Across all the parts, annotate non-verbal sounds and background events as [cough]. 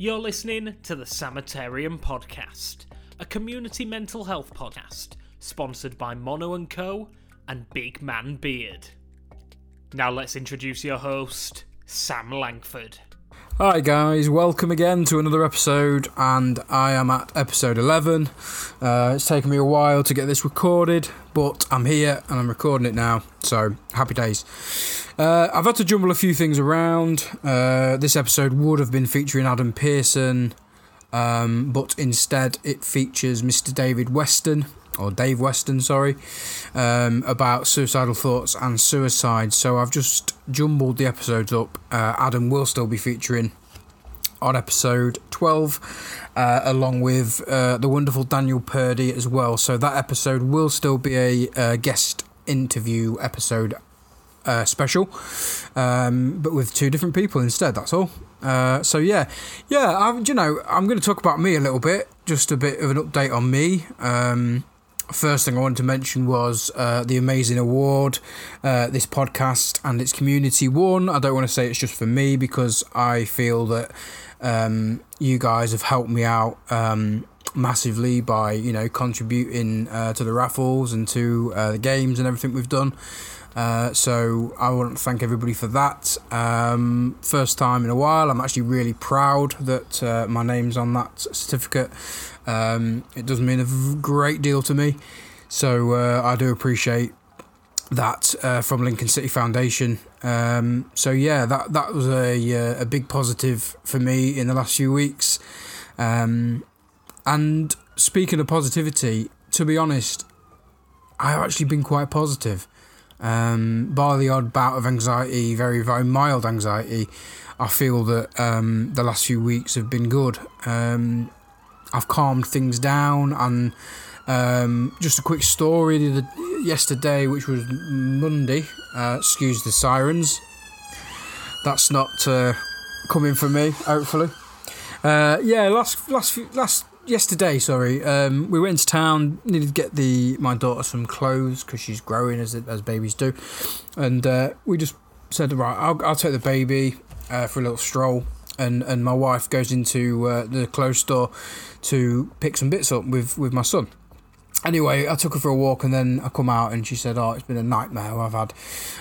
You're listening to the Samitarium Podcast, a community mental health podcast sponsored by Mono & Co. and Big Man Beard. Now let's introduce your host, Sam Langford. Hi guys, welcome again to another episode, and I am at episode 11. Uh, it's taken me a while to get this recorded, but I'm here and I'm recording it now, so happy days. Uh, I've had to jumble a few things around. Uh, this episode would have been featuring Adam Pearson, um, but instead it features Mr. David Weston, or Dave Weston, sorry, um, about suicidal thoughts and suicide. So I've just jumbled the episodes up. Uh, Adam will still be featuring on episode 12, uh, along with uh, the wonderful Daniel Purdy as well. So that episode will still be a uh, guest interview episode uh, special, um, but with two different people instead. That's all. Uh, so yeah, yeah. I'm, you know, I'm going to talk about me a little bit, just a bit of an update on me. Um, first thing I wanted to mention was uh, the amazing award uh, this podcast and its community won. I don't want to say it's just for me because I feel that um, you guys have helped me out um, massively by you know contributing uh, to the raffles and to uh, the games and everything we've done. Uh, so I want to thank everybody for that. Um, first time in a while, I'm actually really proud that uh, my name's on that certificate. Um, it does mean a great deal to me. So uh, I do appreciate that uh, from Lincoln City Foundation. Um, so yeah, that that was a uh, a big positive for me in the last few weeks. Um, and speaking of positivity, to be honest, I've actually been quite positive. Um, bar the odd bout of anxiety, very, very mild anxiety, I feel that um, the last few weeks have been good. Um, I've calmed things down, and um, just a quick story the, yesterday, which was Monday. Uh, excuse the sirens. That's not uh, coming from me, hopefully. Uh, yeah, last last few, last yesterday, sorry, um, we went into town. Needed to get the my daughter some clothes because she's growing as as babies do, and uh, we just said, right, I'll, I'll take the baby uh, for a little stroll, and and my wife goes into uh, the clothes store to pick some bits up with with my son anyway, I took her for a walk, and then I come out, and she said, "Oh, it's been a nightmare. I've had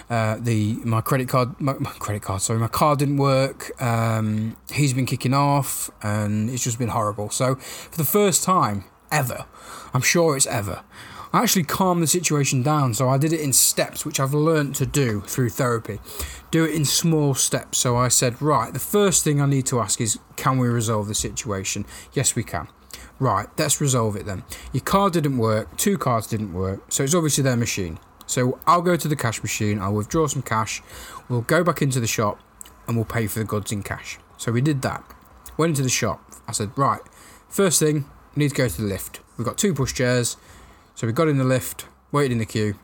uh, the my credit card, my, my, credit card, sorry, my card didn't work. Um, he's been kicking off, and it's just been horrible. So, for the first time ever, I'm sure it's ever." I actually calmed the situation down, so I did it in steps, which I've learned to do through therapy. Do it in small steps. So I said, right, the first thing I need to ask is, can we resolve the situation? Yes, we can. Right, let's resolve it then. Your card didn't work, two cards didn't work, so it's obviously their machine. So I'll go to the cash machine, I'll withdraw some cash, we'll go back into the shop, and we'll pay for the goods in cash. So we did that. Went into the shop. I said, right, first thing, we need to go to the lift. We've got two push chairs. So we got in the lift, waited in the queue,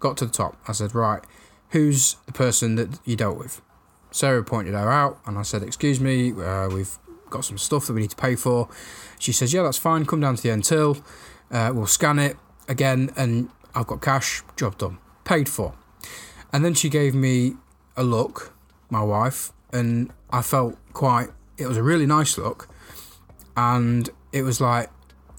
got to the top. I said, right, who's the person that you dealt with? Sarah pointed her out, and I said, excuse me, uh, we've got some stuff that we need to pay for. She says, Yeah, that's fine. Come down to the until. Uh, we'll scan it again, and I've got cash. Job done. Paid for. And then she gave me a look, my wife, and I felt quite, it was a really nice look. And it was like,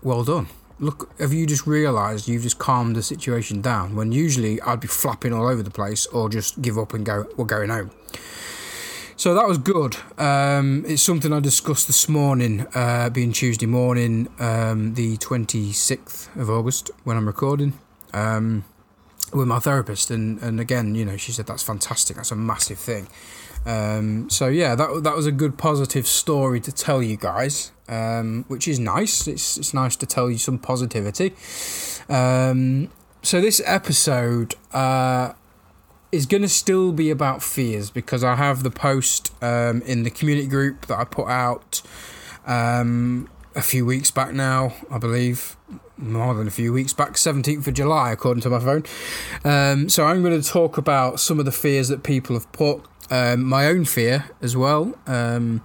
Well done. Look, have you just realised you've just calmed the situation down when usually I'd be flapping all over the place or just give up and go, we're going home. So that was good. Um, it's something I discussed this morning, uh, being Tuesday morning, um, the 26th of August, when I'm recording, um, with my therapist. And, and again, you know, she said that's fantastic. That's a massive thing. Um, so yeah, that that was a good positive story to tell you guys, um, which is nice. It's it's nice to tell you some positivity. Um, so this episode, uh, is going to still be about fears because I have the post um, in the community group that I put out um, a few weeks back now, I believe. More than a few weeks back, 17th of July, according to my phone. Um, so I'm going to talk about some of the fears that people have put, um, my own fear as well. Um,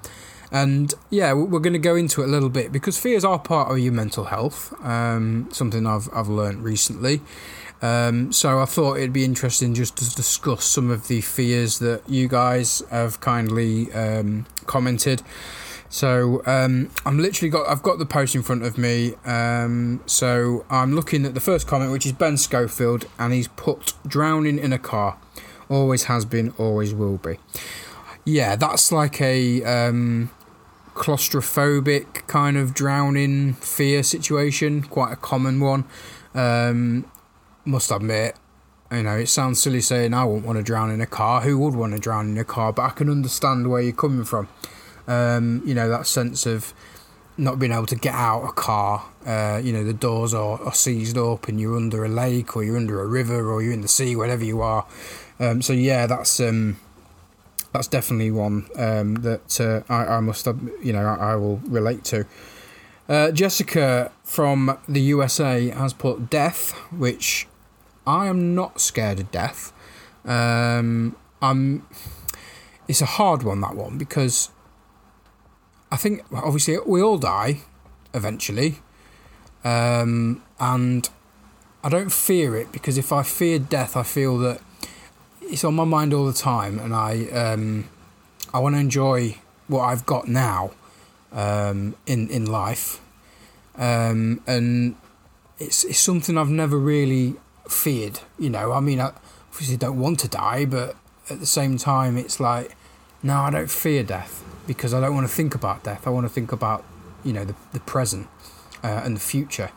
and yeah, we're going to go into it a little bit because fears are part of your mental health, um, something I've, I've learned recently. Um, so I thought it'd be interesting just to discuss some of the fears that you guys have kindly um, commented So um, I'm literally got I've got the post in front of me. Um, so I'm looking at the first comment, which is Ben Schofield, and he's put drowning in a car. Always has been, always will be. Yeah, that's like a um, claustrophobic kind of drowning fear situation, quite a common one. Um, must admit, you know, it sounds silly saying I wouldn't want to drown in a car. Who would want to drown in a car? But I can understand where you're coming from. Um, you know, that sense of not being able to get out a car. Uh, you know, the doors are, are seized up and you're under a lake or you're under a river or you're in the sea, wherever you are. Um, so yeah, that's um, that's definitely one um, that uh, I, I must, you know, I, I will relate to. Uh, Jessica from the USA has put death, which I am not scared of death. Um, I'm. It's a hard one that one because I think obviously we all die eventually, um, and I don't fear it because if I fear death, I feel that it's on my mind all the time, and I um, I want to enjoy what I've got now um, in in life, um, and it's it's something I've never really feared. You know, I mean, I obviously don't want to die, but at the same time, it's like, no, I don't fear death because I don't want to think about death. I want to think about, you know, the the present uh, and the future.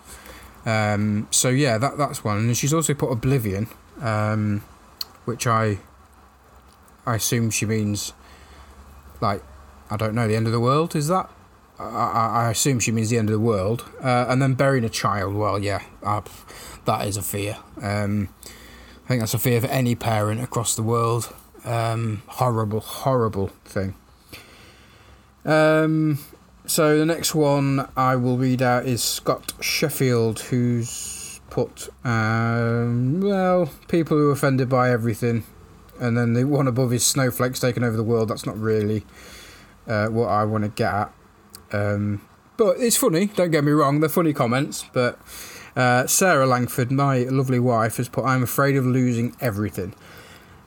Um, so yeah, that that's one. And she's also put oblivion, um, which I I assume she means like I don't know the end of the world. Is that? I, I, assume she means the end of the world. Uh, and then burying a child. Well, yeah, that is a fear. Um, I think that's a fear for any parent across the world. Um, horrible, horrible thing. Um, so the next one I will read out is Scott Sheffield, who's put, um, well, people who are offended by everything, and then the one above is snowflakes taking over the world. That's not really uh, what I want to get at. Um, but it's funny. Don't get me wrong; they're funny comments. But uh, Sarah Langford, my lovely wife, has put, "I'm afraid of losing everything."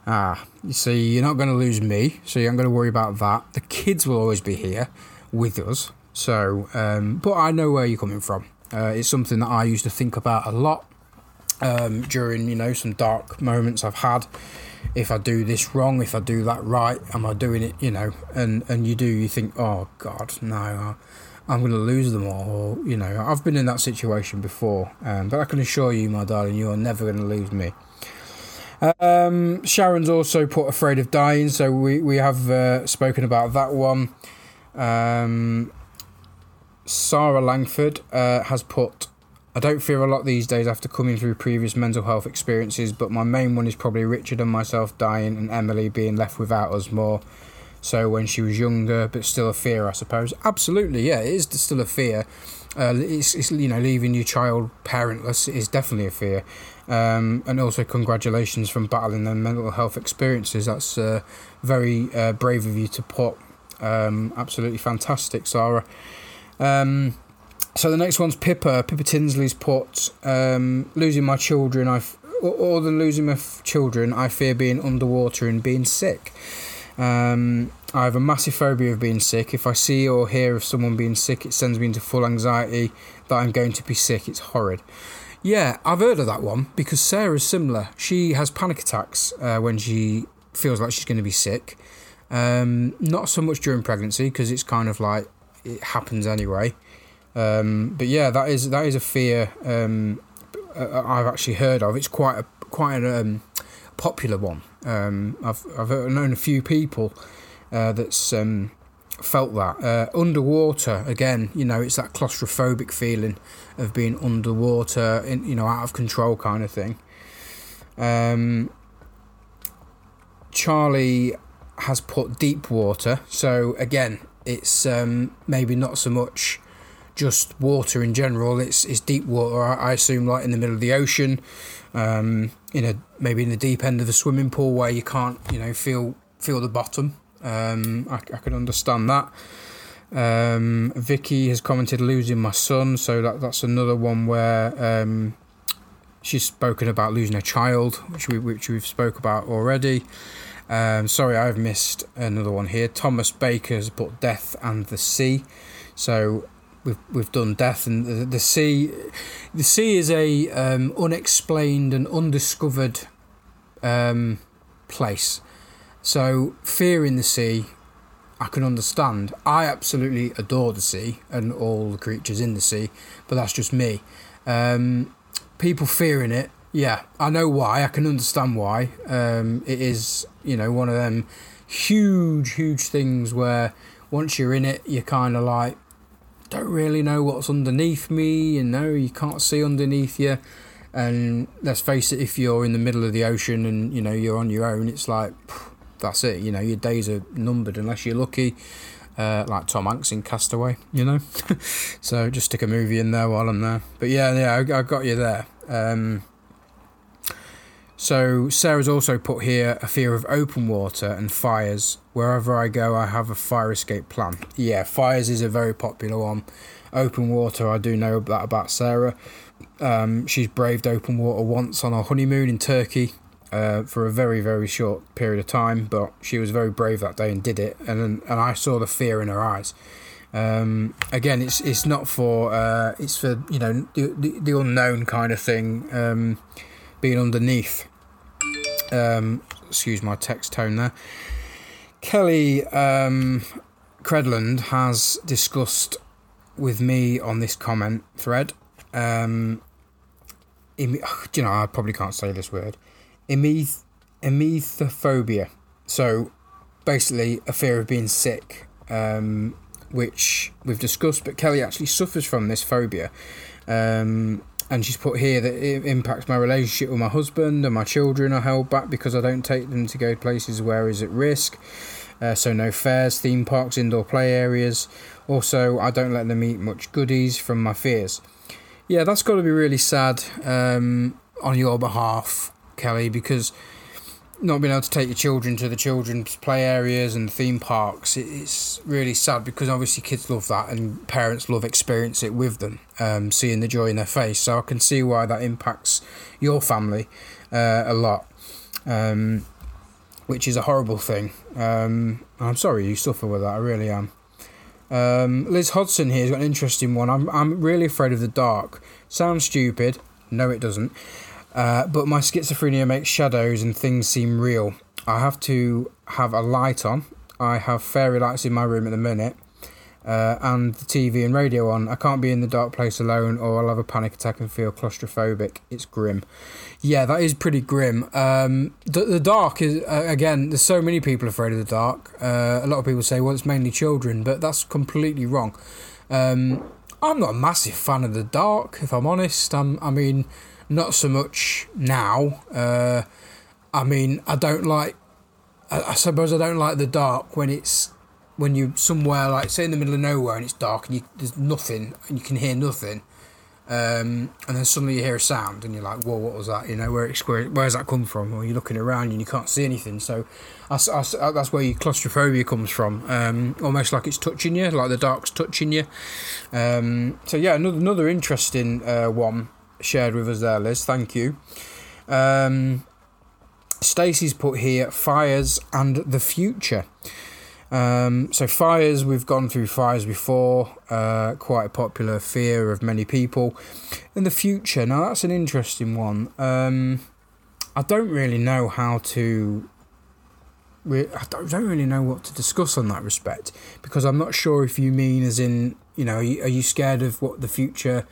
Ah, you see, you're not going to lose me, so you aren't going to worry about that. The kids will always be here with us. So, um, but I know where you're coming from. Uh, it's something that I used to think about a lot um, during, you know, some dark moments I've had. If I do this wrong, if I do that right, am I doing it? You know, and and you do, you think, oh God, no, I'm going to lose them all. Or, you know, I've been in that situation before, um, but I can assure you, my darling, you are never going to lose me. Um, Sharon's also put Afraid of Dying, so we, we have uh, spoken about that one. Um, Sarah Langford uh, has put I don't fear a lot these days after coming through previous mental health experiences, but my main one is probably Richard and myself dying and Emily being left without us more. So when she was younger, but still a fear, I suppose. Absolutely, yeah, it is still a fear. Uh, it's, it's you know leaving your child parentless is definitely a fear. Um, and also congratulations from battling their mental health experiences. That's uh, very uh, brave of you to put. Um, absolutely fantastic, Sarah. Um, so the next one's Pippa. Pippa Tinsley's put um, losing my children. I or than losing my f- children, I fear being underwater and being sick. Um, I have a massive phobia of being sick. If I see or hear of someone being sick, it sends me into full anxiety that I'm going to be sick. It's horrid. Yeah, I've heard of that one because Sarah's similar. She has panic attacks uh, when she feels like she's going to be sick. Um, not so much during pregnancy because it's kind of like it happens anyway. Um, but yeah, that is that is a fear um, uh, I've actually heard of. It's quite a quite a um, popular one. Um, I've I've known a few people uh, that's um, felt that uh, underwater again. You know, it's that claustrophobic feeling of being underwater, in you know, out of control kind of thing. Um, Charlie has put deep water, so again, it's maybe not so much just water in general. It's it's deep water. I, assume like in the middle of the ocean, um, in a maybe in the deep end of a swimming pool where you can't you know feel feel the bottom. Um, I, I can understand that. Um, Vicky has commented losing my son, so that that's another one where um, she's spoken about losing a child, which we which we've spoke about already. Um, sorry, I've missed another one here. Thomas Baker's put Death and the Sea. So we've we've done Death and the, the Sea. The sea is a um, unexplained and undiscovered um, place. So fear in the sea, I can understand. I absolutely adore the sea and all the creatures in the sea, but that's just me. Um, people fearing it, yeah, I know why. I can understand why. Um, it is, you know, one of them huge, huge things where once you're in it, you're kind of like, don't really know what's underneath me, you know, you can't see underneath you. And let's face it, if you're in the middle of the ocean and you know you're on your own, it's like that's it. You know, your days are numbered unless you're lucky, uh, like Tom Hanks in Castaway. You know, [laughs] so just stick a movie in there while I'm there. But yeah, yeah, I, I got you there. Um, so Sarah's also put here a fear of open water and fires. Wherever I go, I have a fire escape plan. Yeah, fires is a very popular one. Open water, I do know that about Sarah. Um, she's braved open water once on her honeymoon in Turkey uh, for a very very short period of time, but she was very brave that day and did it, and and I saw the fear in her eyes. Um, again, it's it's not for uh, it's for you know the, the, the unknown kind of thing, um, being underneath. Um, excuse my text tone there. Kelly um, Credland has discussed with me on this comment thread. Um, [sighs] you know, I probably can't say this word emeth- emethophobia. So basically, a fear of being sick, um, which we've discussed, but Kelly actually suffers from this phobia. Um, and she's put here that it impacts my relationship with my husband and my children are held back because I don't take them to go places where is at risk. Uh, so no fairs, theme parks, indoor play areas. Also, I don't let them eat much goodies from my fears. Yeah, that's got to be really sad um, on your behalf. Kelly, because not being able to take your children to the children's play areas and theme parks, it's really sad because obviously kids love that and parents love experience it with them, um, seeing the joy in their face. So I can see why that impacts your family uh, a lot, um, which is a horrible thing. Um, I'm sorry you suffer with that. I really am. Um, Liz Hodson here has got an interesting one. I'm I'm really afraid of the dark. Sounds stupid. No, it doesn't. Uh, but my schizophrenia makes shadows and things seem real. I have to have a light on. I have fairy lights in my room at the minute. Uh, and the TV and radio on. I can't be in the dark place alone, or I'll have a panic attack and feel claustrophobic. It's grim. Yeah, that is pretty grim. Um, the, the dark is uh, again. There's so many people afraid of the dark. Uh, a lot of people say, well, it's mainly children, but that's completely wrong. Um, I'm not a massive fan of the dark, if I'm honest. I'm, I mean, not so much now. Uh, I mean, I don't like. I, I suppose I don't like the dark when it's when you're somewhere like say in the middle of nowhere and it's dark and you, there's nothing and you can hear nothing. Um, and then suddenly you hear a sound and you're like, "Whoa, what was that?" You know, where, where where's that come from? Or you're looking around and you can't see anything. So, that's, that's where your claustrophobia comes from. Um, almost like it's touching you, like the dark's touching you. Um, so yeah, another another interesting uh, one shared with us there, Liz. Thank you. Um, Stacey's put here fires and the future. Um, so fires, we've gone through fires before, uh, quite a popular fear of many people. In the future, now that's an interesting one. Um, I don't really know how to. I don't really know what to discuss on that respect because I'm not sure if you mean as in you know are you scared of what the future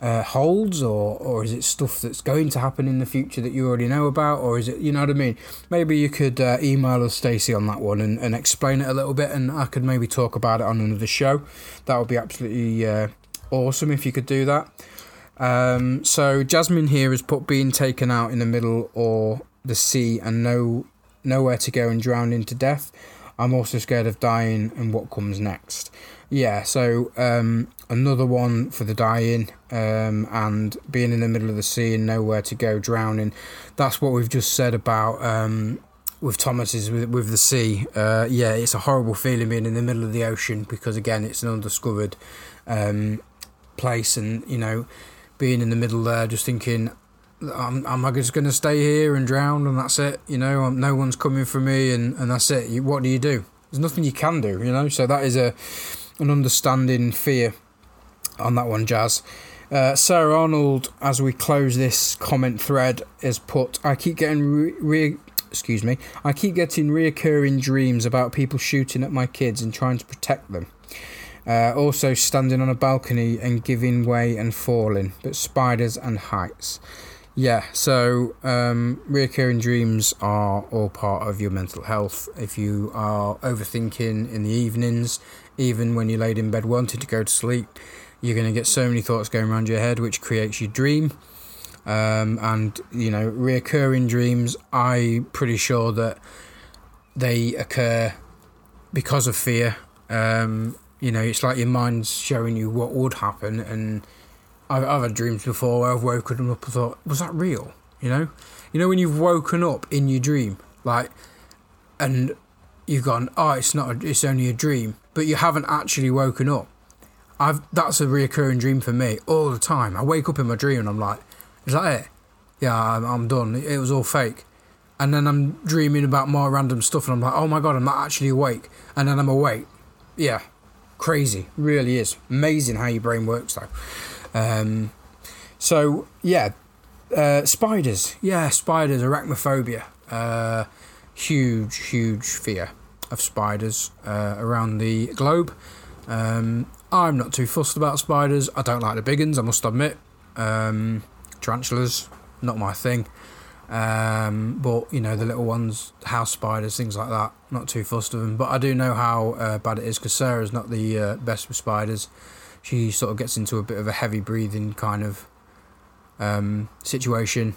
uh, holds, or or is it stuff that's going to happen in the future that you already know about, or is it you know what I mean? Maybe you could uh, email us Stacey on that one and, and explain it a little bit, and I could maybe talk about it on another show. That would be absolutely uh, awesome if you could do that. Um, so Jasmine here has put being taken out in the middle or the sea and no nowhere to go and drowning to death. I'm also scared of dying and what comes next. Yeah, so um, another one for the dying um, and being in the middle of the sea and nowhere to go, drowning. That's what we've just said about um, with Thomas's with, with the sea. Uh, yeah, it's a horrible feeling being in the middle of the ocean because again, it's an undiscovered um, place, and you know, being in the middle there, just thinking, I'm, am just going to stay here and drown and that's it? You know, no one's coming for me and, and that's it. You, what do you do? There's nothing you can do, you know. So that is a an understanding fear on that one, Jazz. Uh, Sarah Arnold, as we close this comment thread, is put. I keep getting re-, re- excuse me. I keep getting reoccurring dreams about people shooting at my kids and trying to protect them. Uh, also, standing on a balcony and giving way and falling, but spiders and heights. Yeah, so um, reoccurring dreams are all part of your mental health. If you are overthinking in the evenings, even when you laid in bed wanting to go to sleep, you're going to get so many thoughts going around your head, which creates your dream. Um, and you know, reoccurring dreams, I'm pretty sure that they occur because of fear. Um, you know, it's like your mind's showing you what would happen, and I've, I've had dreams before where I've woken up and thought, was that real? You know, you know when you've woken up in your dream, like, and you've gone, oh, it's not, a, it's only a dream, but you haven't actually woken up. I've that's a reoccurring dream for me all the time. I wake up in my dream and I'm like, is that it? Yeah, I'm, I'm done. It was all fake. And then I'm dreaming about more random stuff and I'm like, oh my god, I'm not actually awake. And then I'm awake. Yeah, crazy. Really is. Amazing how your brain works though. Um, so, yeah, uh, spiders. Yeah, spiders, arachnophobia. Uh, huge, huge fear of spiders uh, around the globe. Um, I'm not too fussed about spiders. I don't like the big ones, I must admit. Um, tarantulas, not my thing. Um, but you know the little ones, house spiders, things like that. Not too fussed of them. But I do know how uh, bad it is because Sarah's not the uh, best with spiders. She sort of gets into a bit of a heavy breathing kind of um, situation,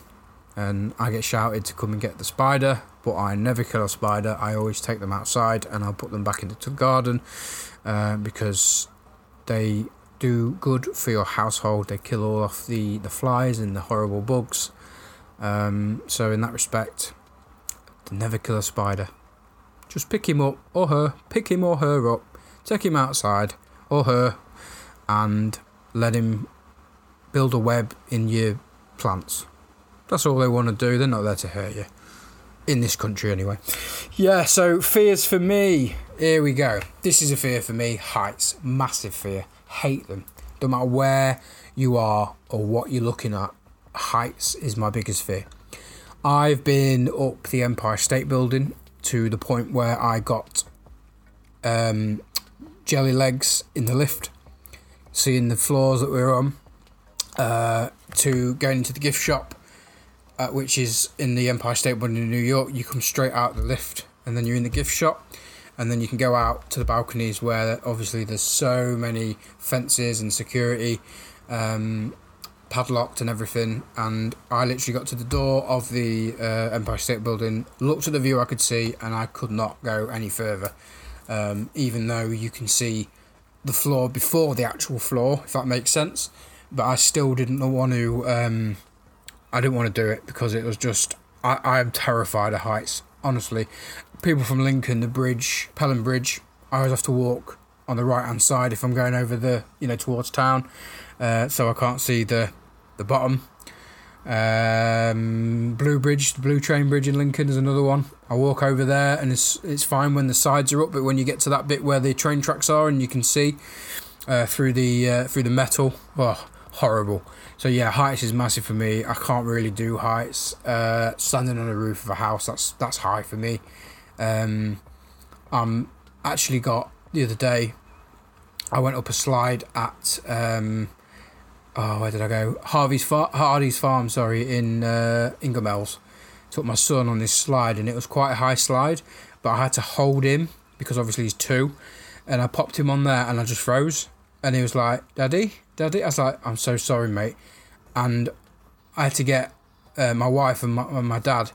and I get shouted to come and get the spider. But I never kill a spider. I always take them outside and I'll put them back into the garden uh, because they do good for your household. They kill all off the, the flies and the horrible bugs. Um, so in that respect, never kill a spider. Just pick him up or her, pick him or her up, take him outside or her, and let him build a web in your plants. That's all they want to do. They're not there to hurt you. In this country, anyway. Yeah, so fears for me. Here we go. This is a fear for me. Heights. Massive fear. Hate them. No matter where you are or what you're looking at, heights is my biggest fear. I've been up the Empire State Building to the point where I got um, jelly legs in the lift, seeing the floors that we are on, uh, to going into the gift shop, uh, which is in the Empire State Building in New York. You come straight out the lift and then you're in the gift shop. And then you can go out to the balconies where obviously there's so many fences and security. Um, padlocked and everything. And I literally got to the door of the uh, Empire State Building, looked at the view I could see, and I could not go any further. Um, even though you can see the floor before the actual floor, if that makes sense. But I still didn't want to. Um, I didn't want to do it because it was just. I, I am terrified of heights. Honestly, people from Lincoln, the bridge, Pelham Bridge. I always have to walk on the right hand side if I'm going over the, you know, towards town, uh, so I can't see the the bottom. Um, Blue Bridge, the Blue Train Bridge in Lincoln is another one. I walk over there and it's it's fine when the sides are up, but when you get to that bit where the train tracks are and you can see uh, through the uh, through the metal, oh, horrible. So yeah, heights is massive for me. I can't really do heights. Uh, standing on the roof of a house, that's that's high for me. Um, I'm actually got the other day. I went up a slide at um, oh, where did I go? Harvey's Far- Hardy's Farm, sorry, in uh. Took my son on this slide, and it was quite a high slide, but I had to hold him because obviously he's two, and I popped him on there, and I just froze, and he was like, "Daddy, Daddy," I was like, "I'm so sorry, mate," and I had to get uh, my wife and my, and my dad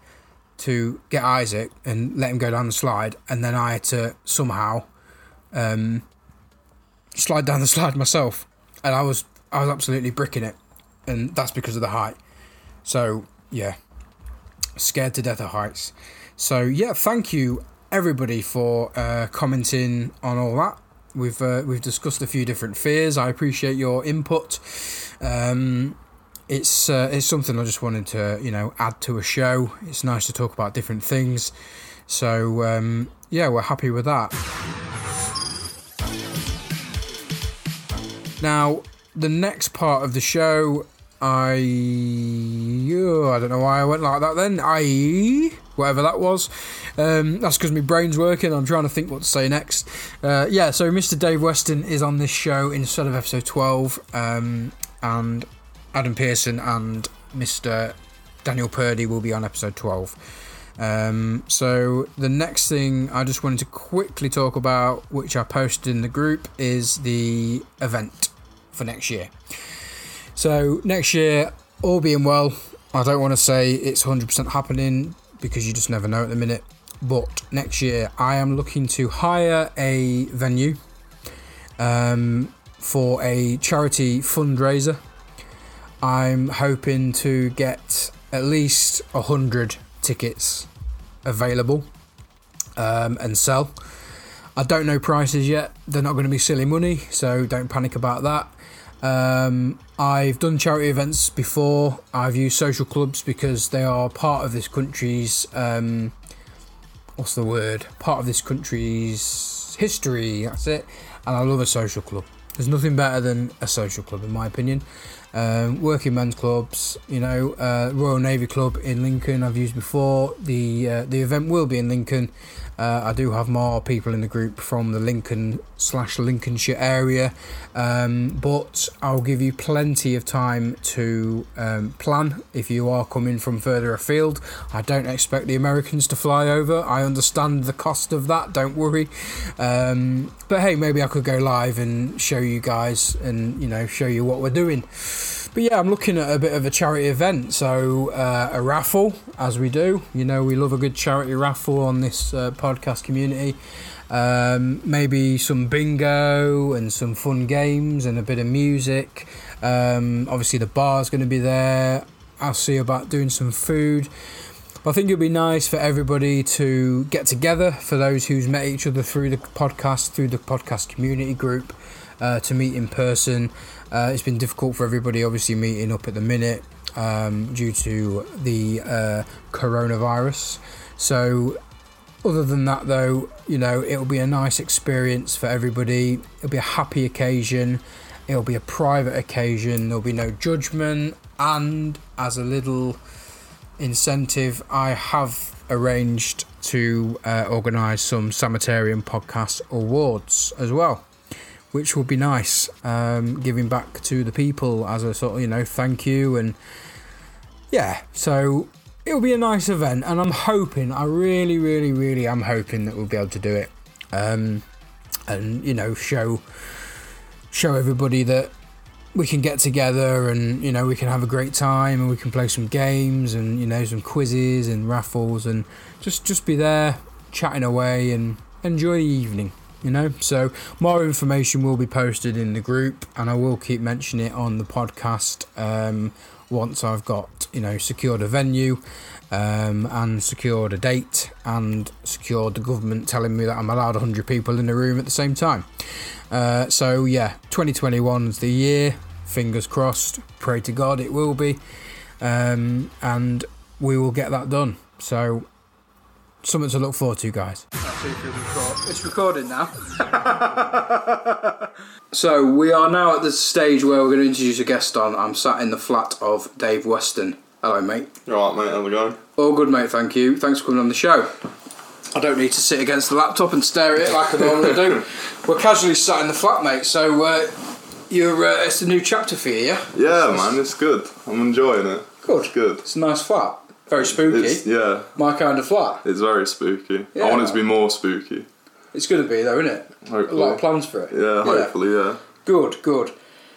to get Isaac and let him go down the slide, and then I had to somehow um, slide down the slide myself, and I was I was absolutely bricking it, and that's because of the height. So yeah, scared to death of heights. So yeah, thank you everybody for uh, commenting on all that. We've uh, we've discussed a few different fears. I appreciate your input. Um, it's uh, it's something I just wanted to you know add to a show. It's nice to talk about different things. So um, yeah, we're happy with that. Now, the next part of the show, I oh, I don't know why I went like that. Then I whatever that was. Um, that's because my brain's working. I'm trying to think what to say next. Uh, yeah, so Mr. Dave Weston is on this show instead of episode 12, um, and Adam Pearson and Mr. Daniel Purdy will be on episode 12. Um, so the next thing I just wanted to quickly talk about, which I posted in the group, is the event for next year. So next year, all being well, I don't want to say it's 100% happening because you just never know at the minute. But next year, I am looking to hire a venue um, for a charity fundraiser. I'm hoping to get at least 100 tickets available um, and sell. I don't know prices yet. They're not going to be silly money, so don't panic about that. Um, I've done charity events before. I've used social clubs because they are part of this country's um, what's the word? Part of this country's history. That's it. And I love a social club. There's nothing better than a social club, in my opinion. Um, working men's clubs, you know, uh, Royal Navy Club in Lincoln. I've used before. The uh, the event will be in Lincoln. Uh, I do have more people in the group from the Lincoln slash Lincolnshire area, um, but I'll give you plenty of time to um, plan if you are coming from further afield. I don't expect the Americans to fly over. I understand the cost of that. Don't worry. Um, but hey, maybe I could go live and show you guys and you know show you what we're doing. But yeah, I'm looking at a bit of a charity event. So uh, a raffle, as we do. You know, we love a good charity raffle on this uh, podcast community. Um, maybe some bingo and some fun games and a bit of music. Um, obviously, the bar's going to be there. I'll see about doing some food. I think it'd be nice for everybody to get together. For those who's met each other through the podcast, through the podcast community group, uh, to meet in person. Uh, it's been difficult for everybody, obviously, meeting up at the minute um, due to the uh, coronavirus. So, other than that, though, you know, it'll be a nice experience for everybody. It'll be a happy occasion. It'll be a private occasion. There'll be no judgment. And as a little incentive, I have arranged to uh, organise some Samitarium Podcast Awards as well which would be nice. Um, giving back to the people as a sort of, you know, thank you. And yeah, so it'll be a nice event. And I'm hoping, I really, really, really am hoping that we'll be able to do it. Um, and, you know, show show everybody that we can get together and you know we can have a great time and we can play some games and you know some quizzes and raffles and just just be there chatting away and enjoy the evening you know? So more information will be posted in the group and i will keep mentioning it on the podcast um, once i've got you know secured a venue um, and secured a date and secured the government telling me that i'm allowed 100 people in the room at the same time. Uh, so yeah 2021 is the year. Fingers crossed. Pray to god it will be. Um, and we will get that done. So something to look forward to, guys. It's recording now. [laughs] so we are now at the stage where we're going to introduce a guest on. I'm sat in the flat of Dave Weston. Hello, mate. You alright, mate? How's we going? All good, mate. Thank you. Thanks for coming on the show. I don't need to sit against the laptop and stare at it like I normally do. [laughs] We're casually sat in the flat, mate. So uh, you're uh, it's a new chapter for you, yeah? Yeah, man, it's good. I'm enjoying it. Good. It's good. It's a nice flat. Very spooky. It's, yeah, My kind of flat. it's very spooky. Yeah. I want it to be more spooky. It's going to be though, isn't it? A lot of plans for it. Yeah, hopefully, yeah. Good, good.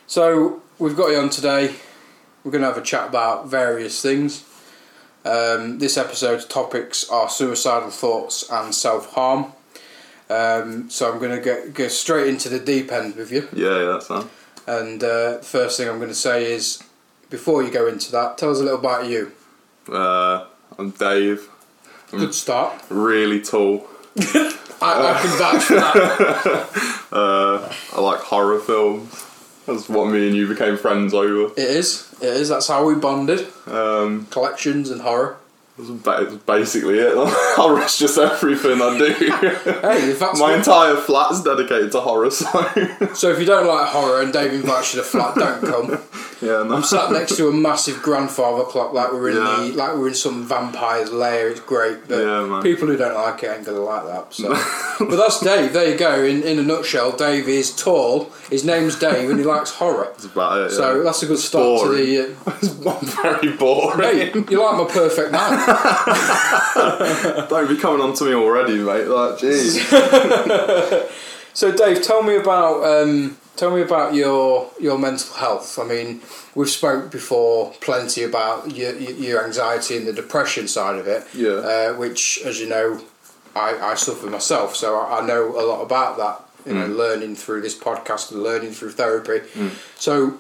So we've got you on today. We're going to have a chat about various things. Um, this episode's topics are suicidal thoughts and self harm. Um, so I'm going to go, straight into the deep end with you. Yeah, yeah, that's fine. And uh, the first thing I'm going to say is, before you go into that, tell us a little about you. Uh, I'm Dave. Good start. Really tall. [laughs] I, I can vouch for that. [laughs] Uh, I like horror films. That's what me and you became friends over. It is. It is. That's how we bonded. Um, Collections and horror. that's ba- that's basically it. [laughs] Horror's just everything I do. Hey, if that's My entire flat's dedicated to horror, so so if you don't like horror and Dave invites you to flat, don't come. Yeah, no. I'm sat next to a massive grandfather clock, like we're in Yeah. the like we're in some vampire's lair. It's great, but Yeah, people who don't like it ain't gonna like that. So, [laughs] but that's Dave. There you go. In in a nutshell, Dave is tall. His name's Dave, and he likes horror. [laughs] That's about it. So yeah. that's a good start to the. Uh, [laughs] it's very boring. hey, you like my perfect man? Don't be coming on to me already, mate. Like, jeez. So, Dave, tell me about um, tell me about your your mental health. I mean, we've spoke before plenty about your your anxiety and the depression side of it. Yeah. Uh, which, as you know, I, I suffer myself, so I, I know a lot about that. You know, learning through this podcast and learning through therapy. So.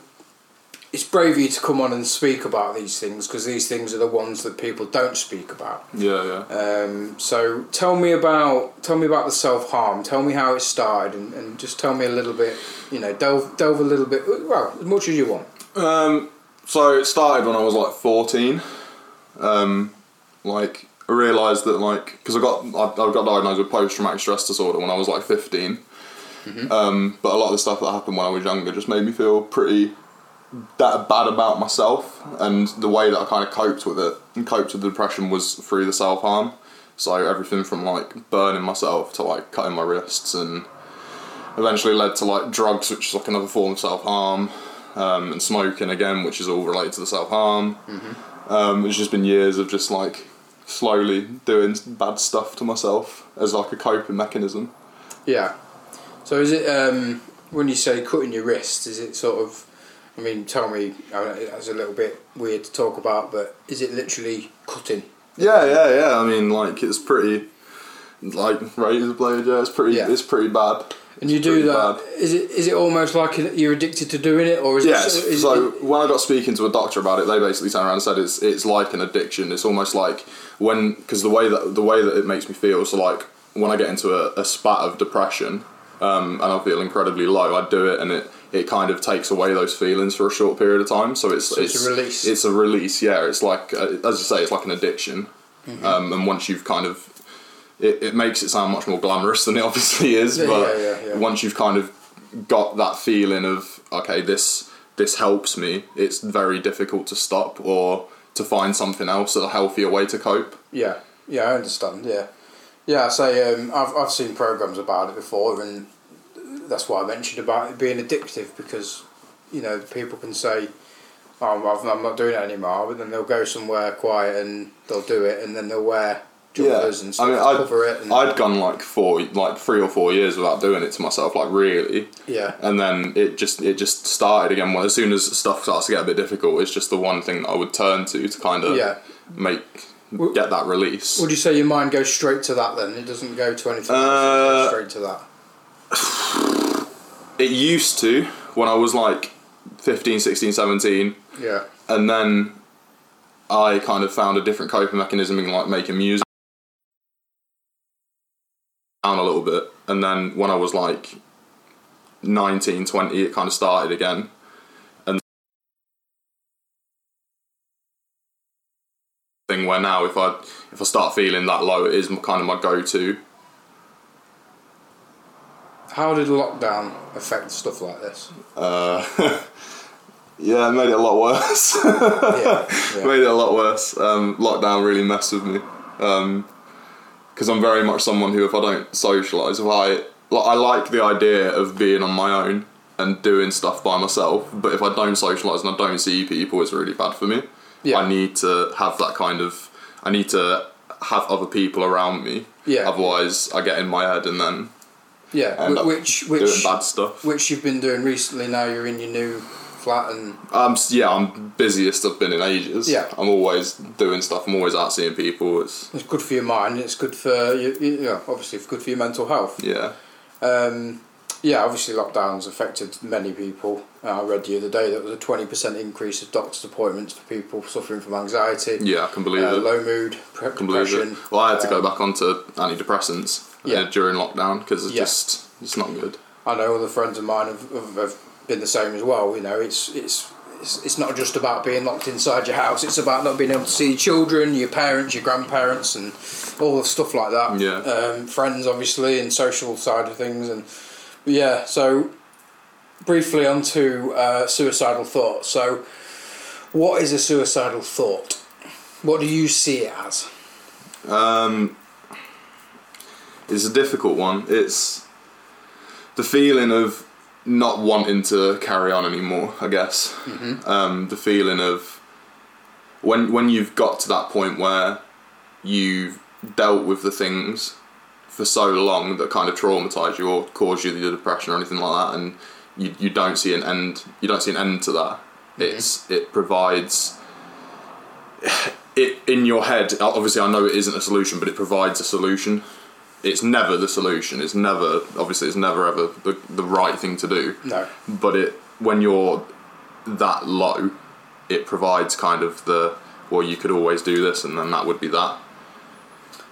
It's brave of you to come on and speak about these things because these things are the ones that people don't speak about. Yeah, yeah. Um, so tell me about tell me about the self harm. Tell me how it started, and, and just tell me a little bit. You know, delve delve a little bit. Well, as much as you want. Um, so it started when I was like 14. Um, like, I realised that, like, because I got, I, I got diagnosed with post traumatic stress disorder when I was like 15. Um, but a lot of the stuff that happened when I was younger just made me feel pretty that bad about myself and the way that I kind of coped with it and coped with the depression was through the self harm. So everything from like burning myself to like cutting my wrists and eventually led to like drugs, which is like another form of self harm, um, and smoking again, which is all related to the self harm. Um, it's just been years of just like slowly doing bad stuff to myself as like a coping mechanism. Yeah. So is it um, when you say cutting your wrists? Is it sort of? I mean, tell me. I know That's a little bit weird to talk about, but is it literally cutting? Yeah, yeah, yeah. I mean, like it's pretty, like razor blade. Yeah, it's pretty. Yeah. It's pretty bad. And you It's do that. bad. Is it is it almost like you're addicted to doing it, or is it? Yes. it? Is so it, when I got speaking to a doctor about it, they basically turned around and said it's it's like an addiction. It's almost like when because the way that the way that it makes me feel. So like when I get into a, a spat of depression um, and I feel incredibly low, I do it and it it kind of takes away those feelings for a short period of time. So it's it's a release. It's a release. Yeah. It's like uh, as you say, it's like an addiction. Mm-hmm. Um, and once you've kind of it, it makes it sound much more glamorous than it [laughs] obviously is. Yeah, but yeah, yeah, once you've kind of got that feeling of okay, this this helps me, it's very difficult to stop or to find something else, a healthier way to cope. Yeah, yeah, I understand. Yeah, yeah. I say um, I've I've seen programs about it before, and that's why I mentioned about it being addictive because you know people can say, oh, I've, I'm not doing it anymore, but then they'll go somewhere quiet and they'll do it, and then they'll wear jumpers and stuff to I'd, cover it. And, I'd gone like four, like three or four years without doing it to myself, like really. yeah, And then it just it just started again. Well, as soon as stuff starts to get a bit difficult, it's just the one thing that I would turn to to kind of yeah. make W- get that release. Would you say your mind goes straight to that then? It doesn't go to anything else. It Uh, goes straight to that. [sighs] It used to when I was like 15, 16, 17. Yeah. and then I kind of found a different coping mechanism in like making music down a little bit and then when I was like 19 20 it kind of started again and thing where now if I if I start feeling that low it is kind of my go-to How did lockdown affect stuff like this? uh, [laughs] yeah it made it a lot worse Yeah. [laughs] yeah. made it a lot worse. Um, lockdown really messed with me because I'm very much someone who, if I don't socialise, if I like, I like the idea of being on my own and doing stuff by myself, but if I don't socialise and I don't see people, it's really bad for me. Yeah. I need to have that kind of. I need to have other people around me. Yeah. Otherwise, I get in my head and then Yeah, end up which doing which bad stuff. which you've been doing recently. Now you're in your new flat, and Um, yeah, I'm busiest I've been in ages. Yeah. I'm always doing stuff. I'm always out seeing people. It's it's good for your mind. It's good for you. you know, obviously, it's good for your mental health. yeah. Um, yeah, obviously, lockdowns affected many people. Uh, I read the other day that there was a twenty percent increase of doctor's appointments for people suffering from anxiety, Yeah, I can believe uh, it. low mood, pre- I can believe depression. it. Well, I had to go um, back onto antidepressants Yeah. uh, during lockdown because it's Yeah. just it's not good. I know other friends of mine have, have, have been the same as well. You know, it's it's. It's, it's not just about being locked inside your house. It's about not being able to see your children, your parents, your grandparents, and all the stuff like that. Yeah. Um, friends, obviously, and social side of things, and yeah. So briefly onto uh, suicidal thoughts. So, what is a suicidal thought? What do you see it as? Um, it's a difficult one. It's the feeling of not wanting to carry on anymore. I guess um, the feeling of when when you've got to that point where you've dealt with the things for so long that kind of traumatise you or cause you the depression or anything like that, and you, you don't see an end. You don't see an end to that. It's it provides [sighs] it in your head. Obviously, I know it isn't a solution, but it provides a solution. It's never the solution. It's never obviously it's never ever the, the right thing to do. No. But it when you're that low, it provides kind of the well, you could always do this, and then that would be that.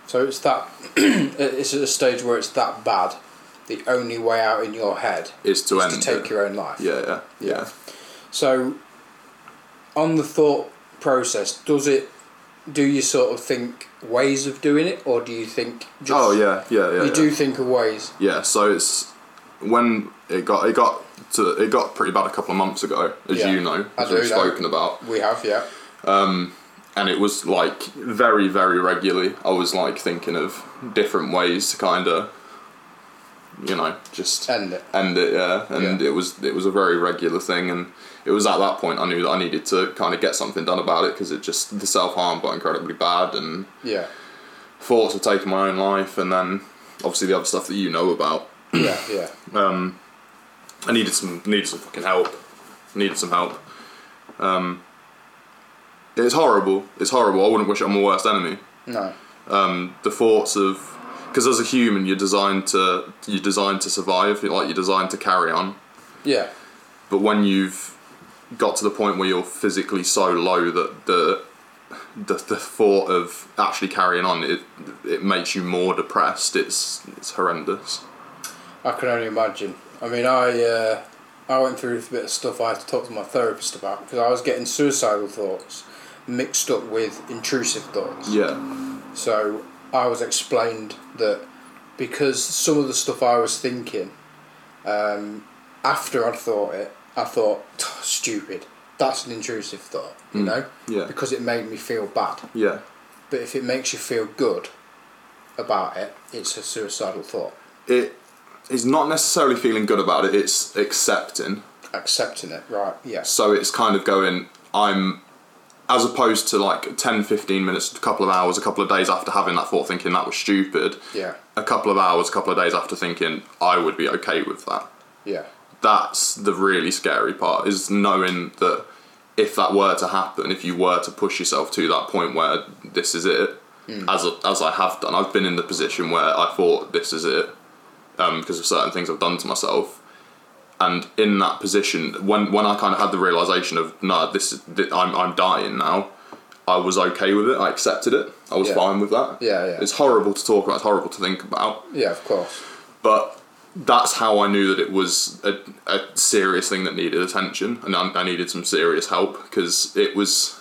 So it's that. [clears throat] it's at a stage where it's that bad. The only way out in your head Is to is end to take it. your own life. Yeah, yeah, yeah. So, on the thought process, does it? Do you sort of think ways of doing it, or do you think? Just, Oh yeah, yeah, yeah. You yeah. do think of ways. Yeah, so it's when it got it got to it got pretty bad a couple of months ago, as Yeah, you know, as we've spoken about. We have, yeah. Um, and it was like very very regularly i was like thinking of different ways to kind of you know just End it. end it yeah and Yeah. it was it was a very regular thing and it was at that point i knew that i needed to kind of get something done about it because it just the self-harm got incredibly bad and Yeah. thoughts of taking my own life and then obviously the other stuff that you know about Yeah. Yeah. [clears throat] um i needed some needed some fucking help needed some help um it's horrible it's horrible i wouldn't wish it on my worst enemy No. Um the thoughts of because as a human you're designed to you're designed to survive like you're designed to carry on Yeah. but when you've got to the point where you're physically so low that the the, the thought of actually carrying on it it makes you more depressed it's it's horrendous I can only imagine. I mean, I uh, I went through a bit of stuff I had to talk to my therapist about because I was getting suicidal thoughts mixed up with intrusive thoughts. yeah So I was explained that because some of the stuff I was thinking, um, after I'd thought it, I thought, "Oh, stupid. That's an intrusive thought, you know? yeah. Because it made me feel bad. yeah But if it makes you feel good about it, it's a suicidal thought. it is not necessarily feeling good about it it's accepting Accepting it, right? Yes. So it's kind of going, I'm, as opposed to like 10, 15 minutes, a couple of hours, a couple of days after having that thought, thinking that was stupid, Yeah. a couple of hours, a couple of days after thinking, I would be okay with that. Yeah. That's the really scary part, is knowing that if that were to happen, if you were to push yourself to that point where this is it, as, as I have done, I've been in the position where I thought this is it, um, because of certain things I've done to myself and in that position when when I kind of had the realization of no this is th- I'm I'm dying now I was okay with it I accepted it I was Yeah. fine with that Yeah, yeah. it's horrible to talk about it's horrible to think about Yeah, of course. but that's how I knew that it was a, a serious thing that needed attention and I, I needed some serious help because it was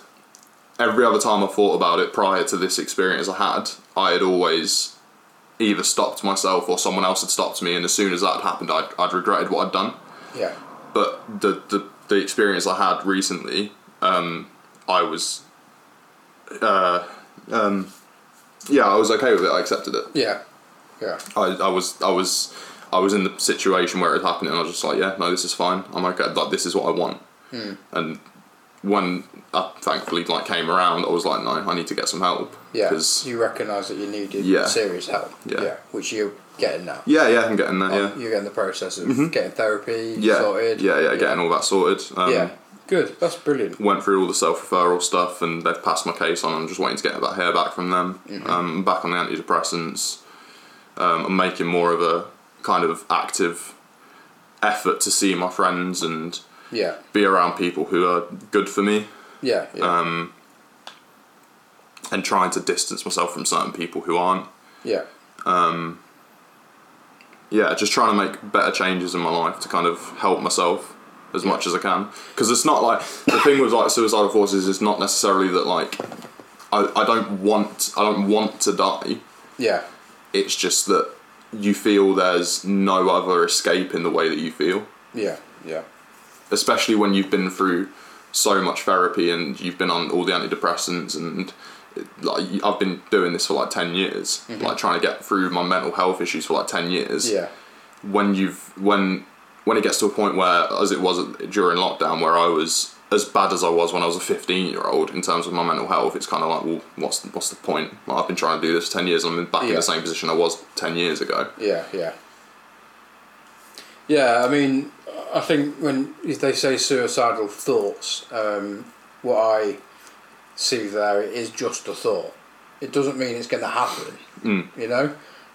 every other time I thought about it prior to this experience I had I had always either stopped myself or someone else had stopped me and as soon as that had happened I'd, I'd regretted what I'd done Yeah. but the the, the experience I had recently, um, I was, uh, um, yeah, I was okay with it. I accepted it. Yeah. Yeah. I, I was I was I was in the situation where it happened, and I was just like, yeah, no, this is fine. I'm okay. Like this is what I want. Hmm. And when I thankfully like came around, I was like, no, I need to get some help. Yeah. 'Cause- You recognise that you needed Yeah. serious help. Yeah. Which you're getting now. yeah, yeah, I'm getting there. Yeah, You're getting the process of getting therapy yeah, sorted. yeah, yeah, yeah, getting all that sorted. Um, Yeah. Good. That's brilliant. went through all the self referral stuff and they've passed my case on. I'm just waiting to get that hair back from them. Mm-hmm. Um, I'm back on the antidepressants. Um, I'm making more of a kind of active effort to see my friends and Yeah. be around people who are good for me Yeah. Yeah. um, and trying to distance myself from certain people who aren't. yeah. Um, yeah, just trying to make better changes in my life to kind of help myself. as much as I can because it's not like the thing with like suicidal thoughts is it's not necessarily that like I, I don't want I don't want to die. Yeah. It's just that you feel there's no other escape in the way that you feel, Yeah. Yeah. Especially when you've been through so much therapy and you've been on all the antidepressants and like I've been doing this for like 10 years mm-hmm. like trying to get through my mental health issues for like 10 years. Yeah. when you've when when it gets to a point where as it was during lockdown where I was as bad as I was when I was a 15 year old in terms of my mental health it's kind of like well what's what's the point? Like, I've been trying to do this for 10 years and I'm back in the same position I was 10 years ago. Yeah, yeah. Yeah, I mean, I think when they say suicidal thoughts, um, what I see there is just a thought. It doesn't mean it's going to happen. Mm. You know,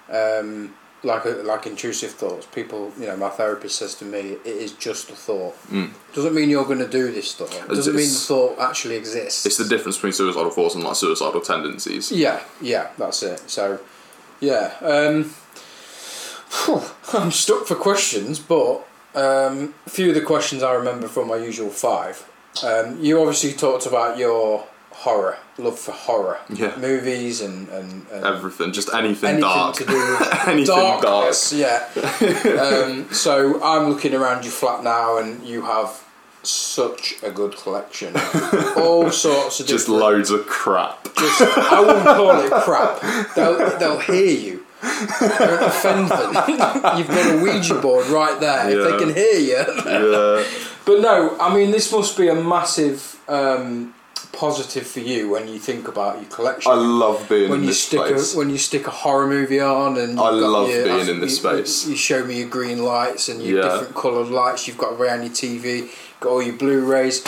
um, like like intrusive thoughts. People, you know, my therapist says to me, "It is just a thought." Mm. Doesn't mean you're going to do this thought. It doesn't mean the thought actually exists. it's the difference between suicidal thoughts and like suicidal tendencies Yeah, yeah, that's it. So, yeah, um, [sighs] I'm stuck for questions, but um, a few of the questions I remember from my usual five. Um, you obviously talked about your horror, love for horror, Yeah. movies and, and, and everything just anything, anything dark to do with [laughs] anything darkness. Yeah. [laughs] um, so I'm looking around your flat now, and you have such a good collection, all [laughs] sorts of just loads of crap just I wouldn't call it crap. They'll they'll hear you. Don't offend them. [laughs] You've got a Ouija board right there. If they can hear you. yeah [laughs] But no, I mean this must be a massive um, positive for you when you think about your collection. I love being when in you this stick space a, when you stick a horror movie on and I love your- being in this you- space. You show me your green lights and your Yeah. different coloured lights you've got around your TV, got all your Blu-rays.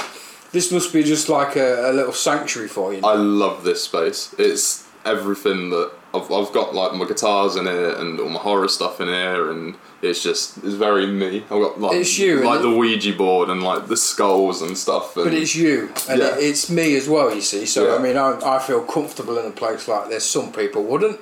This must be just like a, a little sanctuary for you. I love this space. It's everything that I've, I've got like my guitars in it and all my horror stuff in here and it's just it's very me. I've got like It's you, like the Ouija board and like the skulls and stuff. And But it's you, and Yeah. it, it's me as well. You see, so Yeah. I mean, I, I feel comfortable in a place like this. Some people wouldn't,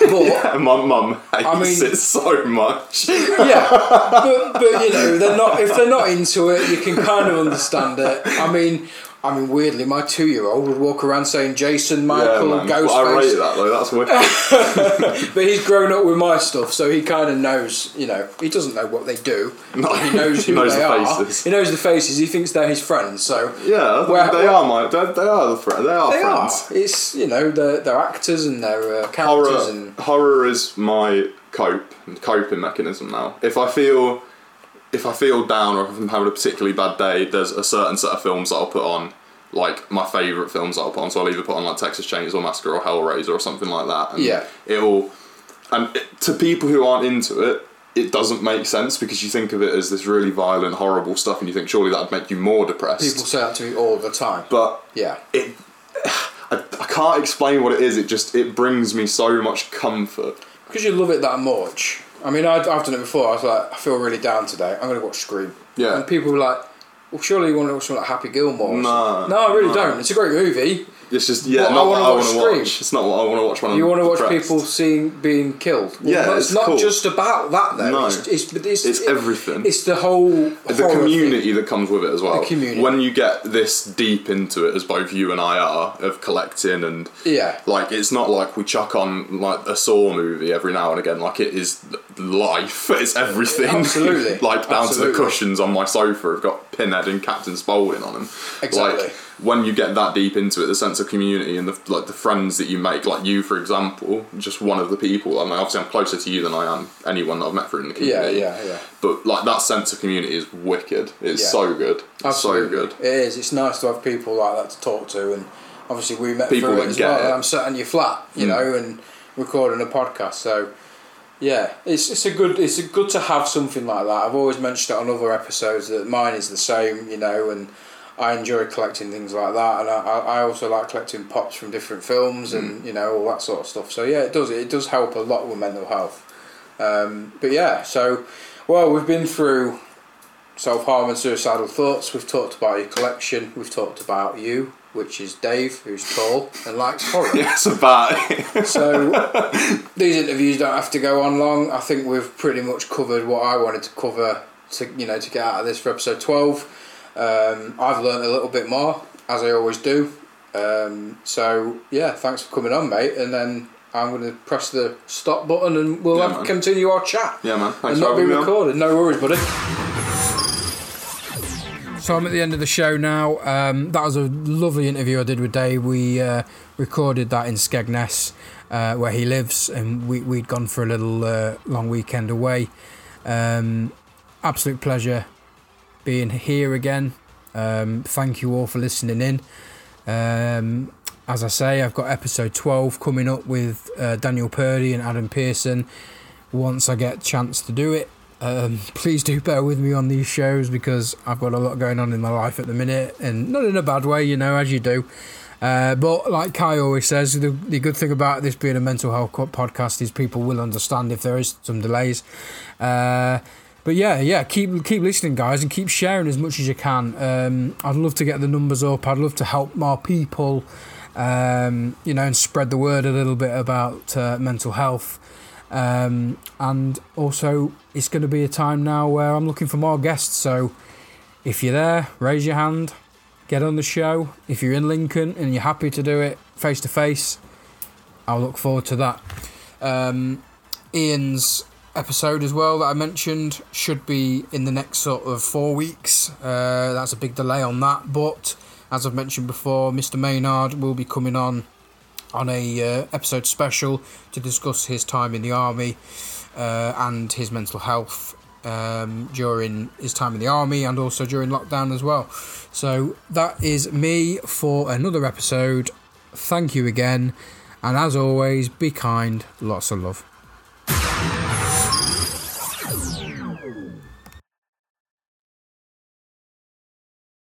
but [laughs] and my mum hates I mean- it so much. [laughs] yeah, but but you know, they're not if they're not into it, you can kind of understand it. I mean, I mean, weirdly, my two-year-old would walk around saying Jason, yeah, Michael, man. Well, I rate Ghostface, that though. That's wicked. [laughs] but he's grown up with my stuff, so he kind of knows. You know, he doesn't know what they do. No, but he knows he who knows they the are. faces. He knows the faces. He thinks they're his friends. So yeah, Well, they well- are my they, they are the friend. They are they friends. are. It's you know they're, they're actors and they're uh, characters horror and horror is my cope coping mechanism now. If I feel if I feel down or if I'm having a particularly bad day, there's a certain set of films that I'll put on, like my favourite films that I'll put on. So I'll either put on like Texas Chainsaw Massacre or Hellraiser or something like that. And Yeah. It'll and it, to people who aren't into it. It doesn't make sense because you think of it as this really violent, horrible stuff, and you think surely that'd make you more depressed. people say that to me all the time. but Yeah. it, [sighs] I, I can't explain what it is. It just it brings me so much comfort. Because you love it that much. I mean, I've, I've done it before. I was like, I feel really down today. I'm going to watch Scream. Yeah. And people were like, well, surely you want to watch something like Happy Gilmore. or No. No, I really no. don't. It's a great movie. It's just yeah, Well, I not what wanna I watch want to Scream. watch. It's not what I want to watch when You I'm want to watch depressed. people seeing being killed. Well, Yeah, it's it's not cool. just about that though. No. It's, it's, but it's, It's everything. It's the whole the horror community that comes with it as well. The community. When you get this deep into it, as both you and I are, of collecting and Yeah. like it's not like we chuck on like a Saw movie every now and again. Like it is life. [laughs] It's everything. Absolutely. [laughs] like down to Absolutely. the cushions on my sofa I've got Pinhead and Captain Spaulding on them. Exactly. Like when you get that deep into it, the sense of community and the like the friends that you make, like you for example, just one of the people. I mean, obviously I'm closer to you than I am anyone that I've met through in the community. yeah, yeah. Yeah. But like that sense of community is wicked. It's Yeah. so good. It's so good. It is. It's nice to have people like that to talk to, and obviously we met People through it as get well. it. I'm sat in your flat, you Mm. know, and recording a podcast. So yeah, it's it's a good it's a good to have something like that. I've always mentioned it on other episodes that mine is the same, you know, and I enjoy collecting things like that, and I, I also like collecting pops from different films Mm. and you know all that sort of stuff. So yeah, it does it does help a lot with mental health. Um, but yeah, so well we've been through self harm and suicidal thoughts. We've talked about your collection. We've talked about you, which is Dave, who's tall and likes horror. [laughs] Yes, about it. So [laughs] these interviews don't have to go on long. I think we've pretty much covered what I wanted to cover to you know to get out of this for episode twelve. Um, I've learned a little bit more as I always do. Um, so yeah, thanks for coming on, mate. And then I'm going to press the stop button and we'll Yeah, have continue our chat. Yeah, man. Thanks and not be having me on. recorded. No worries, buddy. So I'm at the end of the show now. Um, that was a lovely interview I did with Dave. We uh, recorded that in Skegness, uh, where he lives, and we, we'd gone for a little uh, long weekend away. Um, absolute pleasure being here again. Um, thank you all for listening in. Um, as I say, I've got episode 12 coming up with uh, Daniel Purdy and Adam Pearson once I get a chance to do it. Um, [laughs] please do bear with me on these shows because I've got a lot going on in my life at the minute and not in a bad way, you know, as you do. Uh, but like Kai always says, the, the good thing about this being a mental health podcast is people will understand if there is some delays. Uh, but yeah, yeah, keep keep listening, guys, and keep sharing as much as you can. Um, I'd love to get the numbers up. I'd love to help more people, um, you know, and spread the word a little bit about uh, mental health. Um, and also, it's going to be a time now where I'm looking for more guests. So, if you're there, raise your hand, get on the show. If you're in Lincoln and you're happy to do it face to face, I'll look forward to that. Um, Ian's episode as well that I mentioned should be in the next sort of four weeks. Uh, that's a big delay on that, but as I've mentioned before, Mr. Maynard will be coming on on a uh, episode special to discuss his time in the army uh, and his mental health um, during his time in the army and also during lockdown as well. So that is me for another episode. Thank you again, and as always, be kind. Lots of love.